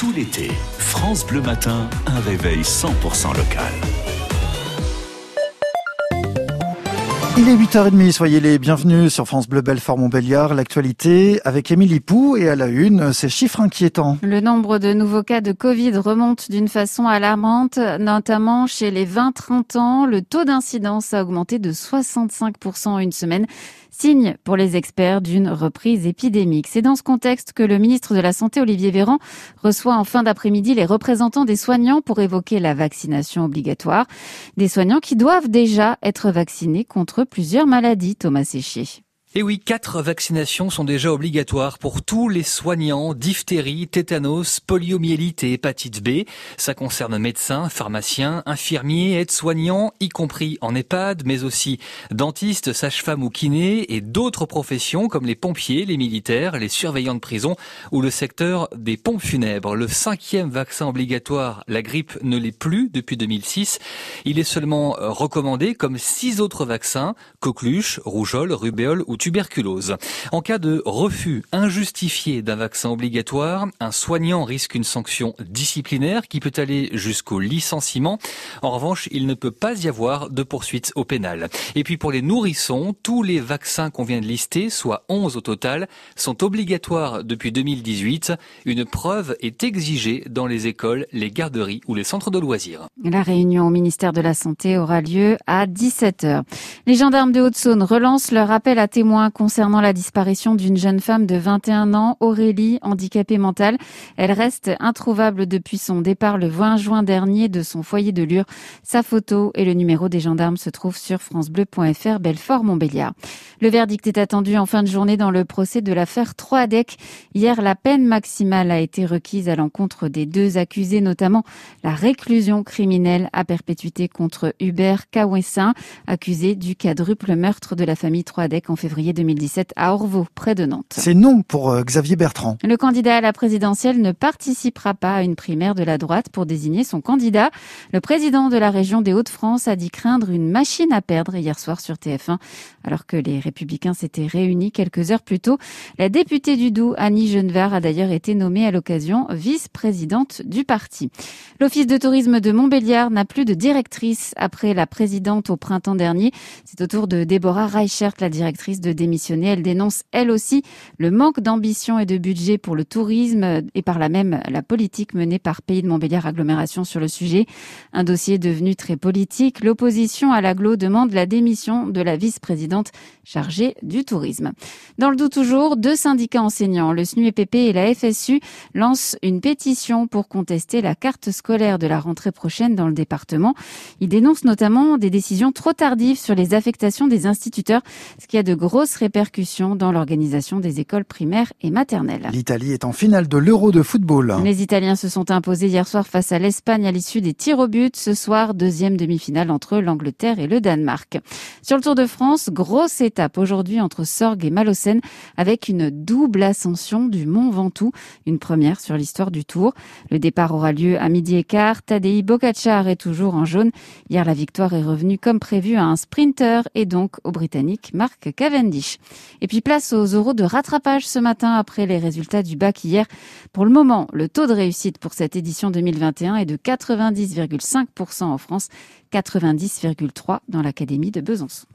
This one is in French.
tout l'été. France Bleu Matin, un réveil 100% local. Il est 8h30, soyez les bienvenus sur France Bleu Belfort Montbéliard. L'actualité avec Émilie Pou et à la une, ces chiffres inquiétants. Le nombre de nouveaux cas de Covid remonte d'une façon alarmante, notamment chez les 20-30 ans. Le taux d'incidence a augmenté de 65% en une semaine signe pour les experts d'une reprise épidémique. C'est dans ce contexte que le ministre de la Santé, Olivier Véran, reçoit en fin d'après-midi les représentants des soignants pour évoquer la vaccination obligatoire. Des soignants qui doivent déjà être vaccinés contre plusieurs maladies, Thomas Séchier. Et oui, quatre vaccinations sont déjà obligatoires pour tous les soignants diphtérie, tétanos, poliomyélite et hépatite B. Ça concerne médecins, pharmaciens, infirmiers, aides-soignants, y compris en EHPAD, mais aussi dentistes, sages-femmes ou kinés et d'autres professions comme les pompiers, les militaires, les surveillants de prison ou le secteur des pompes funèbres. Le cinquième vaccin obligatoire, la grippe, ne l'est plus depuis 2006. Il est seulement recommandé comme six autres vaccins, coqueluche, rougeole, rubéole ou tuberculose. En cas de refus injustifié d'un vaccin obligatoire, un soignant risque une sanction disciplinaire qui peut aller jusqu'au licenciement. En revanche, il ne peut pas y avoir de poursuite au pénal. Et puis pour les nourrissons, tous les vaccins qu'on vient de lister, soit 11 au total, sont obligatoires depuis 2018. Une preuve est exigée dans les écoles, les garderies ou les centres de loisirs. La réunion au ministère de la Santé aura lieu à 17h. Les gendarmes de Haute-Saône relancent leur appel à témoins concernant la disparition d'une jeune femme de 21 ans, Aurélie, handicapée mentale. Elle reste introuvable depuis son départ le 20 juin dernier de son foyer de Lure. Sa photo et le numéro des gendarmes se trouvent sur francebleu.fr Belfort-Montbéliard. Le verdict est attendu en fin de journée dans le procès de l'affaire Troadec. Hier, la peine maximale a été requise à l'encontre des deux accusés, notamment la réclusion criminelle à perpétuité contre Hubert Kawessin, accusé du quadruple meurtre de la famille Troadec en février 2017 à Orvaux, près de Nantes. C'est non pour euh, Xavier Bertrand. Le candidat à la présidentielle ne participera pas à une primaire de la droite pour désigner son candidat. Le président de la région des Hauts-de-France a dit craindre une machine à perdre hier soir sur TF1, alors que les républicains s'étaient réunis quelques heures plus tôt. La députée du Doubs, Annie Genevard, a d'ailleurs été nommée à l'occasion vice-présidente du parti. L'Office de tourisme de Montbéliard n'a plus de directrice après la présidente au printemps dernier. C'est au tour de Déborah Reichert, la directrice de démissionner. Elle dénonce elle aussi le manque d'ambition et de budget pour le tourisme et par là même la politique menée par Pays de Montbéliard Agglomération sur le sujet. Un dossier devenu très politique. L'opposition à l'aglo demande la démission de la vice-présidente chargée du tourisme. Dans le doute toujours, deux syndicats enseignants, le SNUEPP et la FSU, lancent une pétition pour contester la carte scolaire de la rentrée prochaine dans le département. Ils dénoncent notamment des décisions trop tardives sur les affectations des instituteurs, ce qui a de gros grosses répercussions dans l'organisation des écoles primaires et maternelles. L'Italie est en finale de l'Euro de football. Les Italiens se sont imposés hier soir face à l'Espagne à l'issue des tirs au but. Ce soir, deuxième demi-finale entre l'Angleterre et le Danemark. Sur le Tour de France, grosse étape aujourd'hui entre Sorgues et Malocène avec une double ascension du Mont Ventoux, une première sur l'histoire du Tour. Le départ aura lieu à midi et quart. Tadei Bocacar est toujours en jaune. Hier, la victoire est revenue comme prévu à un sprinter et donc au Britannique Mark Et puis place aux euros de rattrapage ce matin après les résultats du bac hier. Pour le moment, le taux de réussite pour cette édition 2021 est de 90,5% en France, 90,3% dans l'Académie de Besançon.